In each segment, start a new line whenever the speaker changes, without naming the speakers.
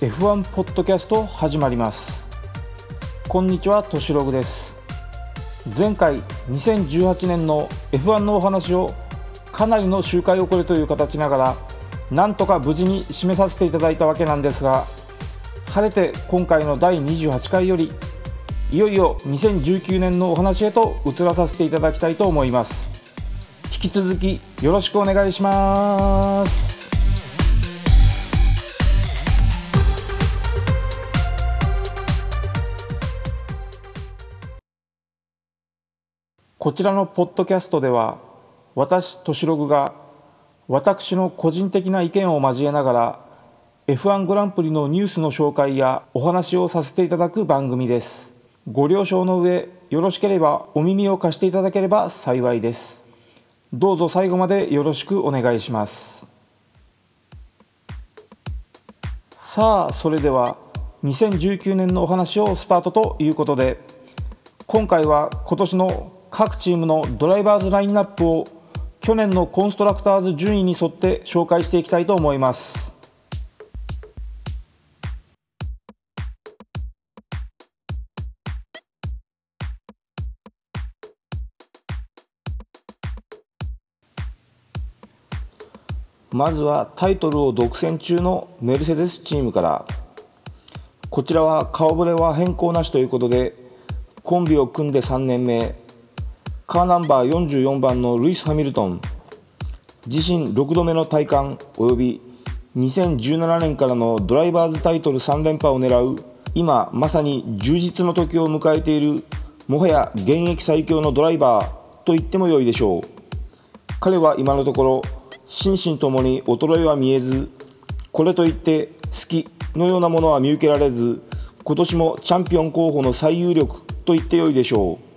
F1 ポッドキャスト始まります。こんにちはとしログです。前回2018年の F1 のお話をかなりの周回遅れという形ながらなんとか無事に締めさせていただいたわけなんですが晴れて今回の第28回よりいよいよ2019年のお話へと移らさせていただきたいと思います。引き続きよろしくお願いします。こちらのポッドキャストでは私としログが私の個人的な意見を交えながら F1 グランプリのニュースの紹介やお話をさせていただく番組です。ご了承の上よろしければお耳を貸していただければ幸いです。どうぞ最後までよろしくお願いします。さあそれでは2019年のお話をスタートということで今回は今年の各チームのドライバーズラインナップを去年のコンストラクターズ順位に沿って紹介していきたいと思います。まずはタイトルを独占中のメルセデスチームから。こちらは顔ぶれは変更なしということでコンビを組んで3年目。カーナンバー44番のルイス・ハミルトン。自身6度目の戴冠及び2017年からのドライバーズタイトル3連覇を狙う今まさに充実の時を迎えているもはや現役最強のドライバーと言っても良いでしょう。彼は今のところ心身ともに衰えは見えずこれといって好きのようなものは見受けられず今年もチャンピオン候補の最有力と言ってよいでしょう。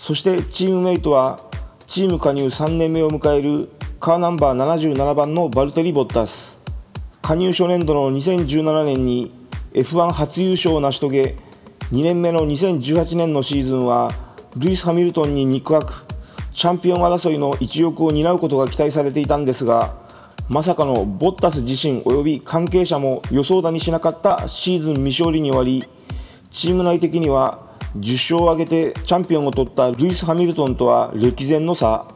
そしてチームメイトはチーム加入3年目を迎えるカーナンバー77番のバルテリ・ボッタス。加入初年度の2017年に F1 初優勝を成し遂げ2年目の2018年のシーズンはルイス・ハミルトンに肉薄チャンピオン争いの一翼を担うことが期待されていたんですがまさかのボッタス自身及び関係者も予想だにしなかったシーズン未勝利に終わりチーム内的には10勝を挙げてチャンピオンを取ったルイス・ハミルトンとは歴然の差。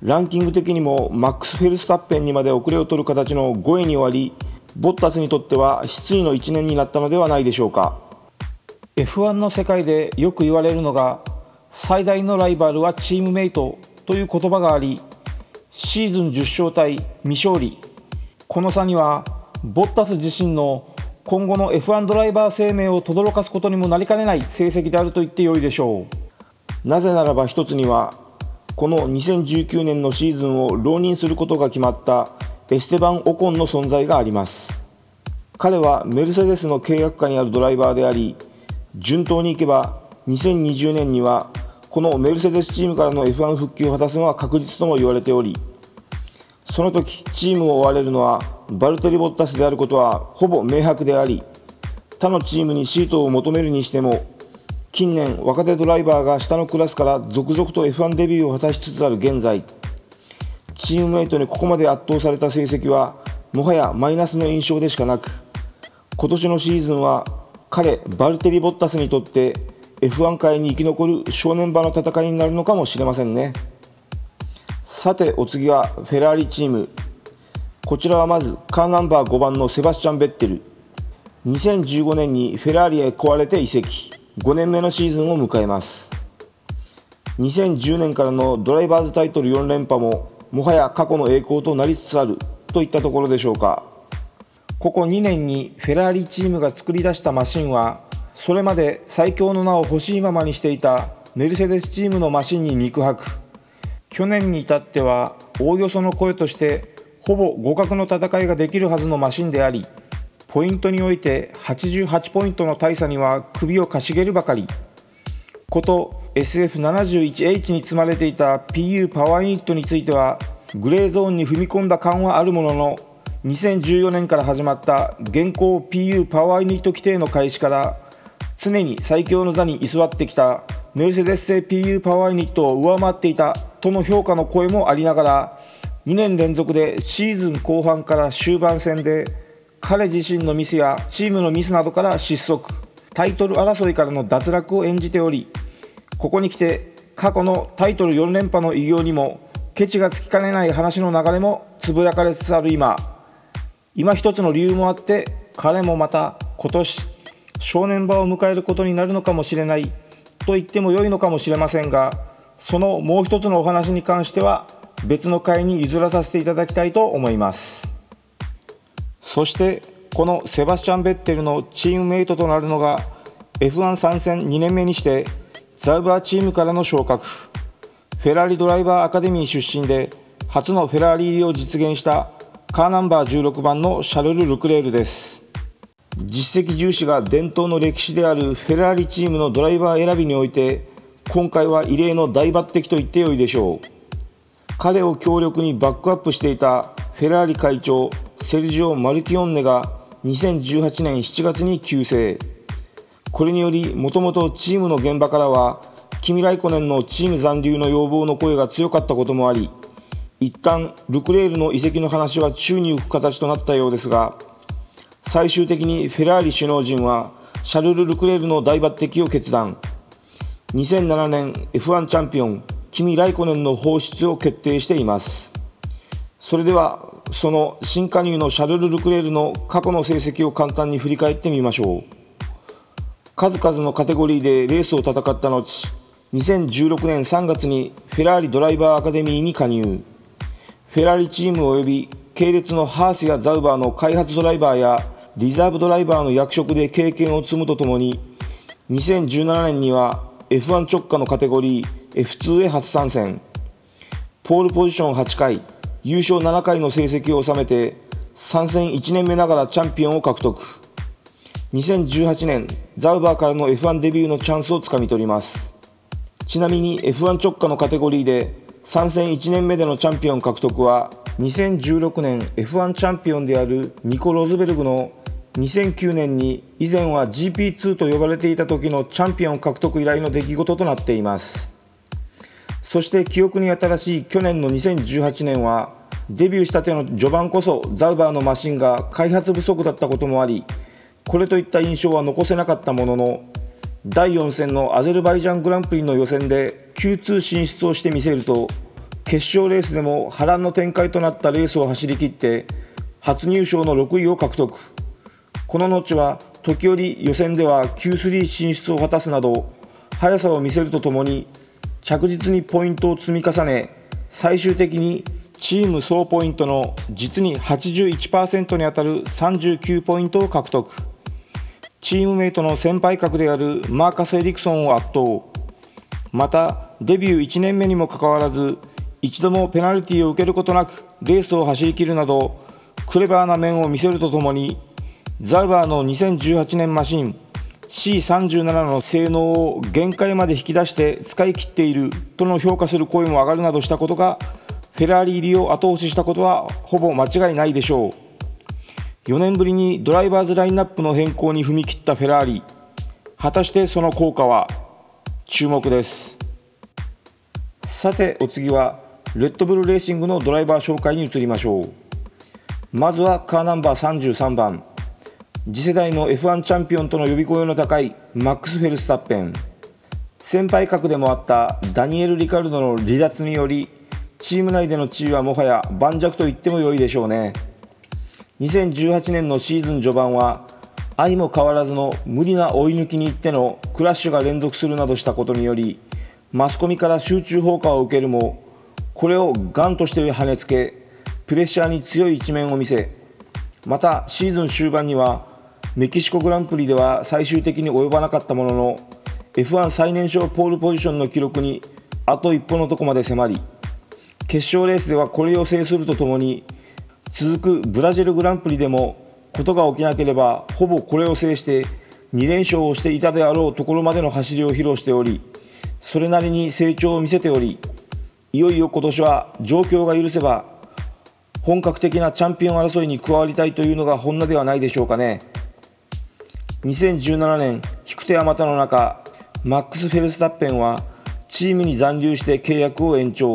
ランキング的にもマックス・フェルスタッペンにまで遅れを取る形の5位に終わりボッタスにとっては失意の1年になったのではないでしょうか。F1 の世界でよく言われるのが最大のライバルはチームメイトという言葉がありシーズン10勝対未勝利。この差にはボッタス自身の今後の F1 ドライバー生命を轟かすことにもなりかねない成績であると言ってよいでしょう。なぜならば一つにはこの2019年のシーズンを浪人することが決まったエステバン・オコンの存在があります。彼はメルセデスの契約下にあるドライバーであり順当にいけば2020年にはこのメルセデスチームからの F1 復帰を果たすのは確実とも言われておりその時チームを追われるのはバルトリ・ボッタスであることはほぼ明白であり他のチームにシートを求めるにしても近年若手ドライバーが下のクラスから続々と F1 デビューを果たしつつある現在チームメイトにここまで圧倒された成績はもはやマイナスの印象でしかなく今年のシーズンは彼バルテリ・ボッタスにとって F1 界に生き残る正念場の戦いになるのかもしれませんね。さてお次はフェラーリチーム。こちらはまずカーナンバー5番のセバスチャン・ベッテル。2015年にフェラーリへ壊れて移籍。5年目のシーズンを迎えます。2010年からのドライバーズタイトル4連覇ももはや過去の栄光となりつつあるといったところでしょうか。ここ2年にフェラーリチームが作り出したマシンはそれまで最強の名を欲しいままにしていたメルセデスチームのマシンに肉薄。去年に至ってはおおよその声としてほぼ互角の戦いができるはずのマシンでありポイントにおいて88ポイントの大差には首をかしげるばかり。こと SF71H に積まれていた PU パワーユニットについてはグレーゾーンに踏み込んだ感はあるものの2014年から始まった現行 PU パワーユニット規定の開始から常に最強の座に居座ってきたメルセデス製 PU パワーユニットを上回っていたとの評価の声もありながら2年連続でシーズン後半から終盤戦で彼自身のミスやチームのミスなどから失速タイトル争いからの脱落を演じておりここに来て過去のタイトル4連覇の偉業にもケチがつきかねない話の流れもつぶやかれつつある今。今一つの理由もあって彼もまた今年正念場を迎えることになるのかもしれないと言っても良いのかもしれませんがそのもう一つのお話に関しては別の回に譲らさせていただきたいと思います。そしてこのセバスチャン・ベッテルのチームメイトとなるのが F1 参戦2年目にしてザウバーチームからの昇格。フェラーリドライバーアカデミー出身で初のフェラーリ入りを実現したカーナンバー16番のシャルル・ルクレールです。実績重視が伝統の歴史であるフェラーリチームのドライバー選びにおいて今回は異例の大抜擢と言ってよいでしょう。彼を強力にバックアップしていたフェラーリ会長セルジオ・マルティオンネが2018年7月に急逝。これによりもともとチームの現場からはキミ・ライコネンのチーム残留の要望の声が強かったこともあり一旦ルクレールの移籍の話は宙に浮く形となったようですが最終的にフェラーリ首脳陣はシャルル・ルクレールの大抜擢を決断。2007年 F1 チャンピオンキミ・ライコネンの放出を決定しています。それではその新加入のシャルル・ルクレールの過去の成績を簡単に振り返ってみましょう。数々のカテゴリーでレースを戦った後2016年3月にフェラーリドライバーアカデミーに加入。フェラーリチーム及び系列のハースやザウバーの開発ドライバーやリザーブドライバーの役職で経験を積むとともに2017年には F1 直下のカテゴリー F2 へ初参戦。ポールポジション8回優勝7回の成績を収めて参戦1年目ながらチャンピオンを獲得。2018年ザウバーからの F1 デビューのチャンスをつかみ取ります。ちなみに F1 直下のカテゴリーで参戦1年目でのチャンピオン獲得は2016年 F1 チャンピオンであるニコ・ロズベルグの2009年に以前は GP2 と呼ばれていた時のチャンピオン獲得以来の出来事となっています。そして記憶に新しい去年の2018年はデビューしたての序盤こそザウバーのマシンが開発不足だったこともありこれといった印象は残せなかったものの第4戦のアゼルバイジャングランプリの予選で Q2 進出をしてみせると決勝レースでも波乱の展開となったレースを走り切って初入賞の6位を獲得。この後は時折予選では Q3 進出を果たすなど速さを見せるとともに着実にポイントを積み重ね最終的にチーム総ポイントの実に81%にあたる39ポイントを獲得。チームメイトの先輩格であるマーカス・エリクソンを圧倒。またデビュー1年目にもかかわらず一度もペナルティを受けることなくレースを走り切るなどクレバーな面を見せるとともにザウバーの2018年マシン C37 の性能を限界まで引き出して使い切っているとの評価する声も上がるなどしたことがフェラーリ入りを後押ししたことはほぼ間違いないでしょう。4年ぶりにドライバーズラインナップの変更に踏み切ったフェラーリ。果たしてその効果は？注目です。さてお次はレッドブルレーシングのドライバー紹介に移りましょう。まずはカーナンバー33番。次世代の F1 チャンピオンとの呼び声の高いマックス・フェルスタッペン。先輩格でもあったダニエル・リカルドの離脱によりチーム内での地位はもはや盤石と言っても良いでしょうね。2018年のシーズン序盤は相も変わらずの無理な追い抜きに行ってのクラッシュが連続するなどしたことによりマスコミから集中放火を受けるもこれをガンとして跳ねつけプレッシャーに強い一面を見せまたシーズン終盤にはメキシコグランプリでは最終的に及ばなかったものの F1 最年少ポールポジションの記録にあと一歩のとこまで迫り決勝レースではこれを制するとともに続くブラジルグランプリでもことが起きなければほぼこれを制して2連勝をしていたであろうところまでの走りを披露しておりそれなりに成長を見せておりいよいよ今年は状況が許せば本格的なチャンピオン争いに加わりたいというのが本音ではないでしょうかね。2017年引く手あまたの中マックス・フェルスタッペンはチームに残留して契約を延長。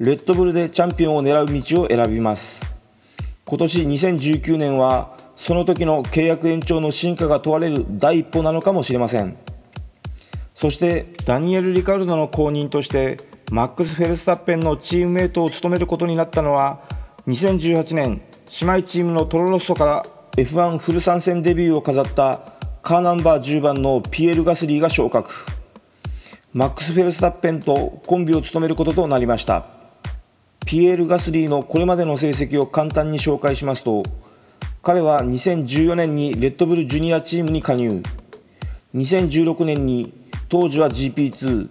レッドブルでチャンピオンを狙う道を選びます。今年2019年はその時の契約延長の進化が問われる第一歩なのかもしれません。そしてダニエル・リカルドの後任としてマックス・フェルスタッペンのチームメイトを務めることになったのは2018年姉妹チームのトロロッソから F1 フル参戦デビューを飾ったカーナンバー10番のピエール・ガスリーが昇格。マックス・フェルスタッペンとコンビを務めることとなりました。ピエール・ガスリーのこれまでの成績を簡単に紹介しますと彼は2014年にレッドブルジュニアチームに加入。2016年に当時は GP2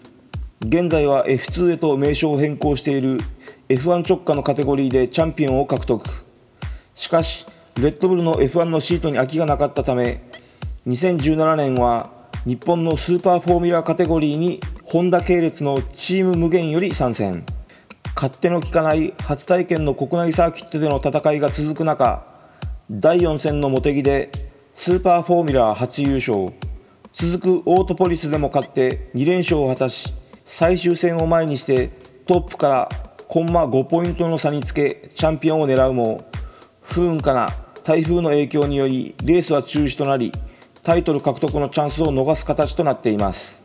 現在は F2 へと名称を変更している F1 直下のカテゴリーでチャンピオンを獲得。しかしレッドブルの F1 のシートに空きがなかったため2017年は日本のスーパーフォーミュラカテゴリーにホンダ系列のチーム無限より参戦。勝手の利かない初体験の国内サーキットでの戦いが続く中第4戦の茂木でスーパーフォーミュラー初優勝。続くオートポリスでも勝って2連勝を果たし最終戦を前にしてトップからコンマ5ポイントの差につけチャンピオンを狙うも不運かな。台風の影響によりレースは中止となりタイトル獲得のチャンスを逃す形となっています。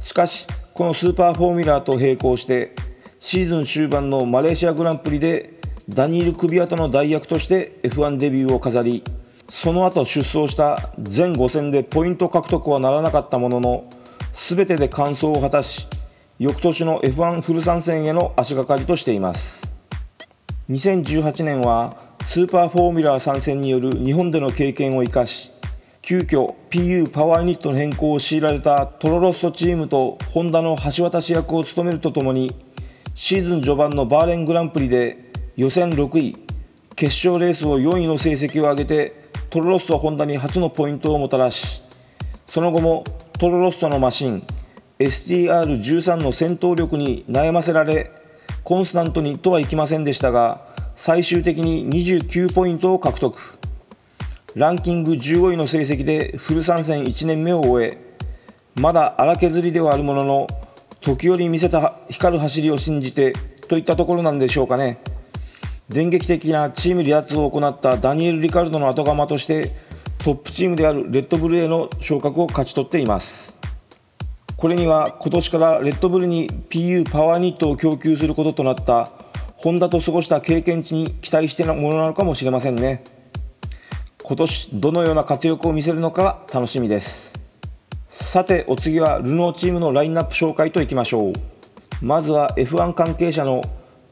しかしこのスーパーフォーミュラーと並行してシーズン終盤のマレーシアグランプリでダニール・クビアタの代役として F1 デビューを飾りその後出走した全5戦でポイント獲得はならなかったものの全てで完走を果たし翌年の F1 フル参戦への足がかりとしています。2018年はスーパーフォーミュラー参戦による日本での経験を生かし急遽 PU パワーユニットの変更を強いられたトロロッソチームとホンダの橋渡し役を務めるとともにシーズン序盤のバーレングランプリで予選6位決勝レースを4位の成績を上げてトロロッソホンダに初のポイントをもたらしその後もトロロッソのマシン STR13 の戦闘力に悩ませられコンスタントにとはいきませんでしたが最終的に29ポイントを獲得。ランキング15位の成績でフル参戦1年目を終えまだ荒削りではあるものの時折見せた光る走りを信じてといったところなんでしょうかね。電撃的なチーム離脱を行ったダニエル・リカルドの後釜としてトップチームであるレッドブルへの昇格を勝ち取っています。これには今年からレッドブルに PU パワーニットを供給することとなったホンダと過ごした経験値に期待してのものなのかもしれませんね。今年どのような活躍を見せるのか楽しみです。さてお次はルノーチームのラインナップ紹介といきましょう。まずは F1 関係者の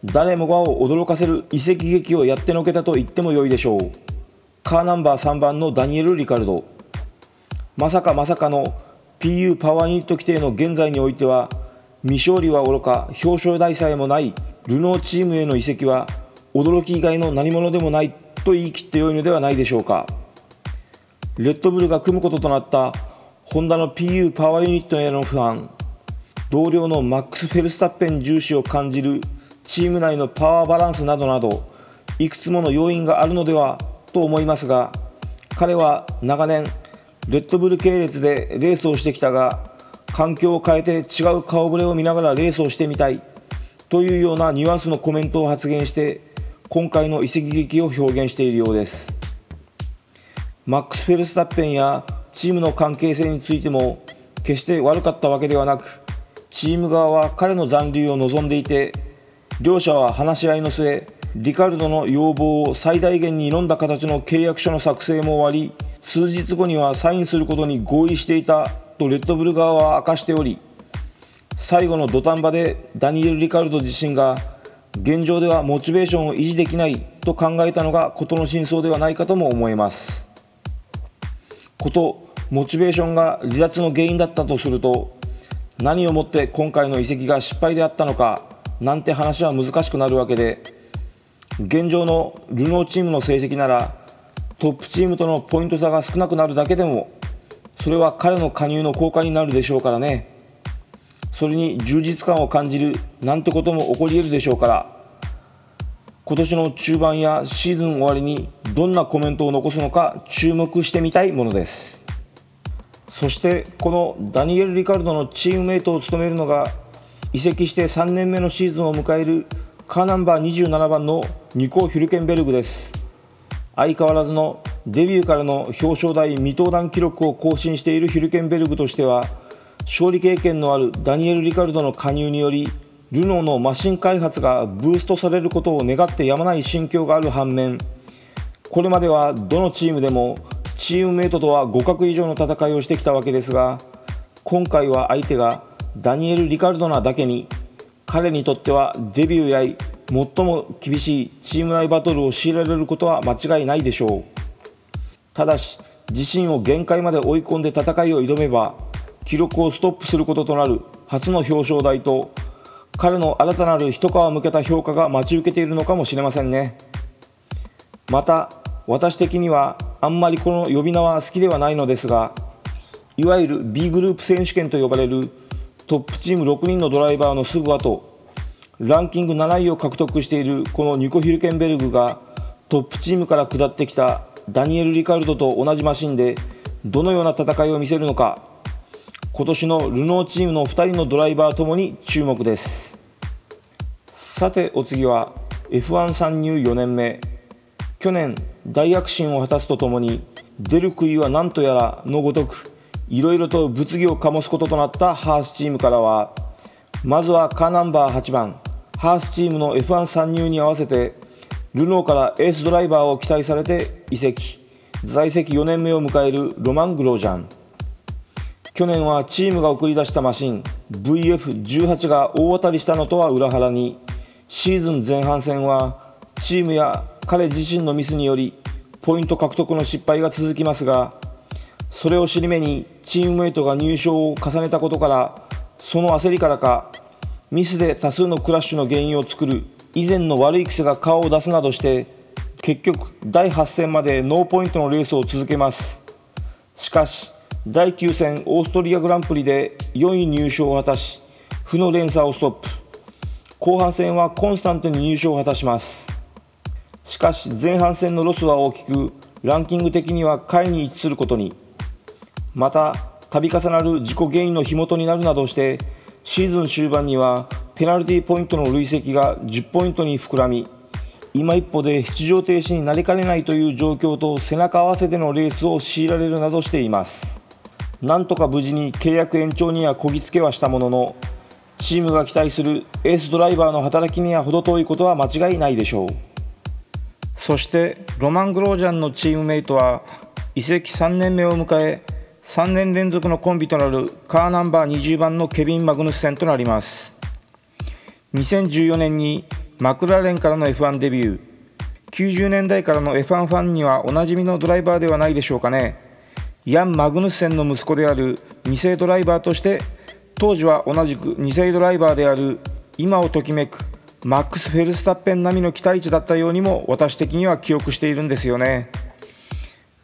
誰もがを驚かせる移籍劇をやってのけたと言っても良いでしょう。カーナンバー3番のダニエル・リカルド。まさかまさかの PU パワーユニット規定の現在においては未勝利はおろか表彰台さえもないルノーチームへの移籍は驚き以外の何者でもないと言い切ってよいのではないでしょうか。レッドブルが組むこととなったホンダの PU パワーユニットへの不安。同僚のマックス・フェルスタッペン重視を感じるチーム内のパワーバランスなどなどいくつもの要因があるのではと思いますが彼は長年レッドブル系列でレースをしてきたが環境を変えて違う顔ぶれを見ながらレースをしてみたい。というようなニュアンスのコメントを発言して今回の移籍劇を表現しているようです。マックス・フェルスタッペンやチームの関係性についても決して悪かったわけではなくチーム側は彼の残留を望んでいて両者は話し合いの末リカルドの要望を最大限に挑んだ形の契約書の作成も終わり数日後にはサインすることに合意していたとレッドブル側は明かしており最後の土壇場でダニエル・リカルド自身が現状ではモチベーションを維持できないと考えたのが事の真相ではないかとも思えます。ことモチベーションが離脱の原因だったとすると何をもって今回の移籍が失敗であったのかなんて話は難しくなるわけで現状のルノーチームの成績ならトップチームとのポイント差が少なくなるだけでもそれは彼の加入の効果になるでしょうからね。それに充実感を感じるなんてことも起こり得るでしょうから。今年の中盤やシーズン終わりにどんなコメントを残すのか注目してみたいものです。そしてこのダニエル・リカルドのチームメイトを務めるのが移籍して3年目のシーズンを迎えるカーナンバー27番のニコ・ヒュルケンベルグです。相変わらずのデビューからの表彰台未登壇記録を更新しているヒルケンベルグとしては勝利経験のあるダニエル・リカルドの加入によりルノーのマシン開発がブーストされることを願ってやまない心境がある反面これまではどのチームでもチームメイトとは互角以上の戦いをしてきたわけですが今回は相手がダニエル・リカルドなだけに彼にとってはデビューやい最も厳しいチーム内バトルを強いられることは間違いないでしょう。ただし自身を限界まで追い込んで戦いを挑めば記録をストップすることとなる初の表彰台と彼の新たなる一皮向けた評価が待ち受けているのかもしれませんね。また私的にはあんまりこの呼び名は好きではないのですがいわゆる B グループ選手権と呼ばれるトップチーム6人のドライバーのすぐ後ランキング7位を獲得しているこのニコ・ヒルケンベルグがトップチームから下ってきたダニエル・リカルドと同じマシンでどのような戦いを見せるのか今年のルノーチームの2人のドライバーともに注目です。さてお次は F1 参入4年目。去年大躍進を果たすとともに出る杭は何とやらのごとくいろいろと物議を醸すこととなったハースチームからはまずはカーナンバー8番ハースチームの F1 参入に合わせてルノーからエースドライバーを期待されて移籍。在籍4年目を迎えるロマン・グロージャン。去年はチームが送り出したマシン VF18 が大当たりしたのとは裏腹にシーズン前半戦はチームや彼自身のミスによりポイント獲得の失敗が続きますがそれを尻目にチームメイトが入賞を重ねたことからその焦りからかミスで多数のクラッシュの原因を作る以前の悪い癖が顔を出すなどして結局第8戦までノーポイントのレースを続けます。しかし第9戦オーストリアグランプリで4位入賞を果たし負の連鎖をストップ。後半戦はコンスタントに入賞を果たします。しかし前半戦のロスは大きくランキング的には下位に位置することに。また度重なる自己原因の火元になるなどしてシーズン終盤にはペナルティーポイントの累積が10ポイントに膨らみ今一歩で出場停止になりかねないという状況と背中合わせでのレースを強いられるなどしています。なんとか無事に契約延長にはこぎつけはしたもののチームが期待するエースドライバーの働きには程遠いことは間違いないでしょう。そしてロマン・グロージャンのチームメイトは移籍3年目を迎え3年連続のコンビとなるカーナンバー20番のケビン・マグヌスセンとなります。2014年にマクラーレンからの F1 デビュー。90年代からの F1 ファンにはおなじみのドライバーではないでしょうかね。ヤン・マグヌッセンの息子である2世ドライバーとして当時は同じく2世ドライバーである今をときめくマックス・フェルスタッペン並みの期待値だったようにも私的には記憶しているんですよね。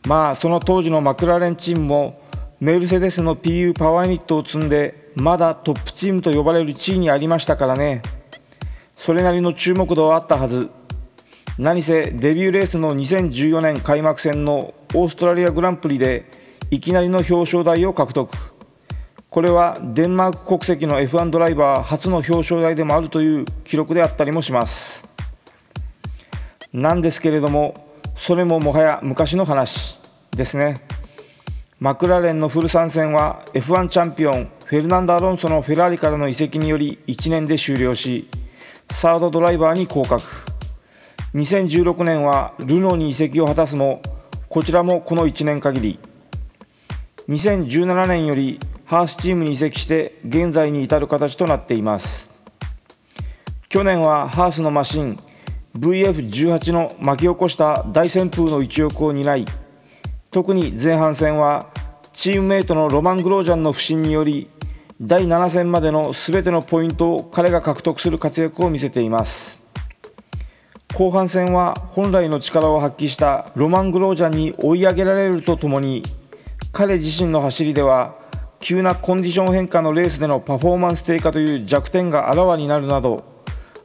まあその当時のマクラーレンチームもメルセデスの PU パワーユニットを積んでまだトップチームと呼ばれる地位にありましたからね。それなりの注目度はあったはず。何せデビューレースの2014年開幕戦のオーストラリアグランプリでいきなりの表彰台を獲得。これはデンマーク国籍の F1 ドライバー初の表彰台でもあるという記録であったりもします。なんですけれどもそれももはや昔の話ですね。マクラーレンのフル参戦は F1 チャンピオンフェルナンド・アロンソのフェラーリからの移籍により1年で終了しサードドライバーに降格。2016年はルノーに移籍を果たすもこちらもこの1年限り。2017年よりハースチームに移籍して現在に至る形となっています。去年はハースのマシン VF18 の巻き起こした大旋風の一翼を担い特に前半戦はチームメイトのロマン・グロージャンの不振により第7戦までの全てのポイントを彼が獲得する活躍を見せています。後半戦は本来の力を発揮したロマン・グロージャンに追い上げられるとともに彼自身の走りでは急なコンディション変化のレースでのパフォーマンス低下という弱点があらわになるなど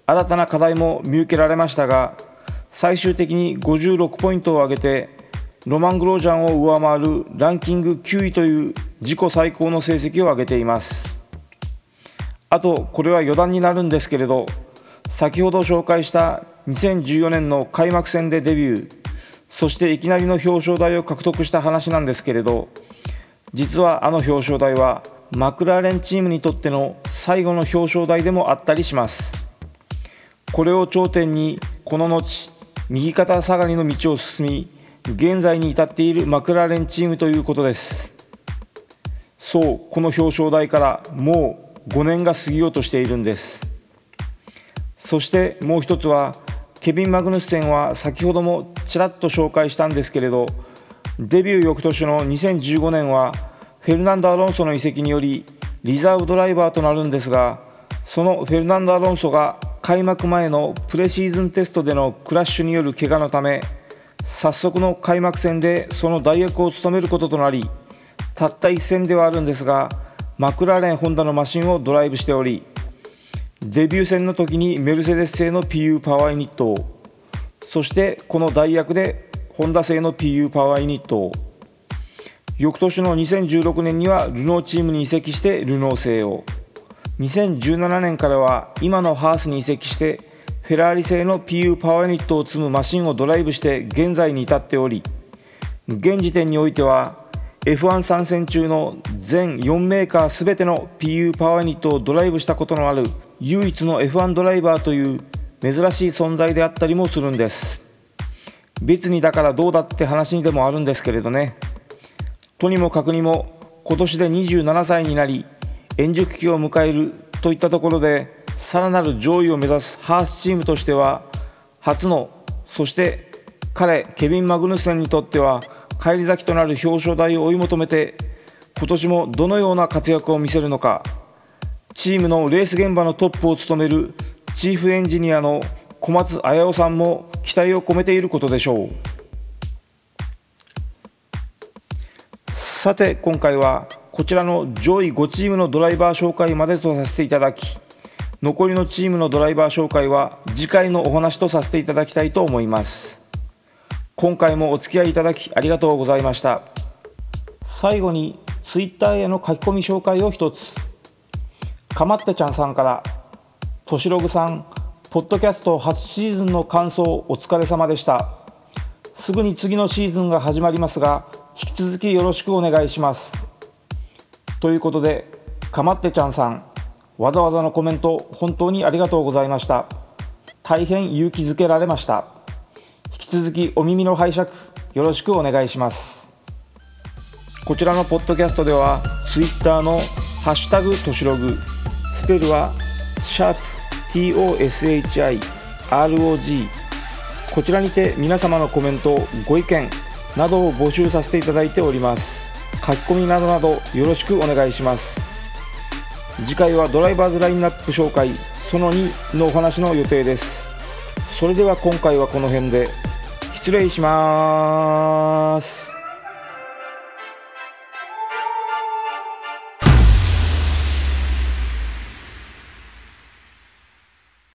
新たな課題も見受けられましたが最終的に56ポイントを上げてロマン・グロージャンを上回るランキング9位という自己最高の成績を上げています。あとこれは余談になるんですけれど先ほど紹介した2014年の開幕戦でデビューそしていきなりの表彰台を獲得した話なんですけれど実はあの表彰台はマクラーレンチームにとっての最後の表彰台でもあったりします。これを頂点にこの後右肩下がりの道を進み現在に至っているマクラーレンチームということです。そうこの表彰台からもう5年が過ぎようとしているんです。そしてもう一つはケビン・マグヌスセンは先ほどもちらっと紹介したんですけれどデビュー翌年の2015年はフェルナンド・アロンソの移籍によりリザーブドライバーとなるんですがそのフェルナンド・アロンソが開幕前のプレシーズンテストでのクラッシュによる怪我のため早速の開幕戦でその代役を務めることとなりたった一戦ではあるんですがマクラーレン・ホンダのマシンをドライブしておりデビュー戦の時にメルセデス製の PU パワーユニットをそしてこの代役でホンダ製の PU パワーユニットを翌年の2016年にはルノーチームに移籍してルノー製を。2017年からは今のハースに移籍してフェラーリ製の PU パワーユニットを積むマシンをドライブして現在に至っており現時点においては F1 参戦中の全4メーカー全ての PU パワーユニットをドライブしたことのある唯一の F1 ドライバーという珍しい存在であったりもするんです。別にだからどうだって話にでもあるんですけれどね。とにもかくにも今年で27歳になり円熟期を迎えるといったところでさらなる上位を目指すハースチームとしては初のそして彼ケビン・マグヌセンにとっては返り咲きとなる表彰台を追い求めて今年もどのような活躍を見せるのか。チームのレース現場のトップを務めるチーフエンジニアの小松綾夫さんも期待を込めていることでしょう。さて今回はこちらの上位5チームのドライバー紹介までとさせていただき残りのチームのドライバー紹介は次回のお話とさせていただきたいと思います。今回もお付き合いいただきありがとうございました。最後に Twitter への書き込み紹介を一つ。かまってちゃんさんからとしログさんポッドキャスト初シーズンの感想お疲れ様でした。すぐに次のシーズンが始まりますが引き続きよろしくお願いします。ということでかまってちゃんさんわざわざのコメント本当にありがとうございました。大変勇気づけられました。引き続きお耳の拝借よろしくお願いします。こちらのポッドキャストでは Twitter の「ハッシュタグとしログ」スペルはシャープ TOSHIROG こちらにて皆様のコメントご意見などを募集させていただいております。書き込みなどなどよろしくお願いします。次回はドライバーズラインナップ紹介その2のお話の予定です。それでは今回はこの辺で失礼します。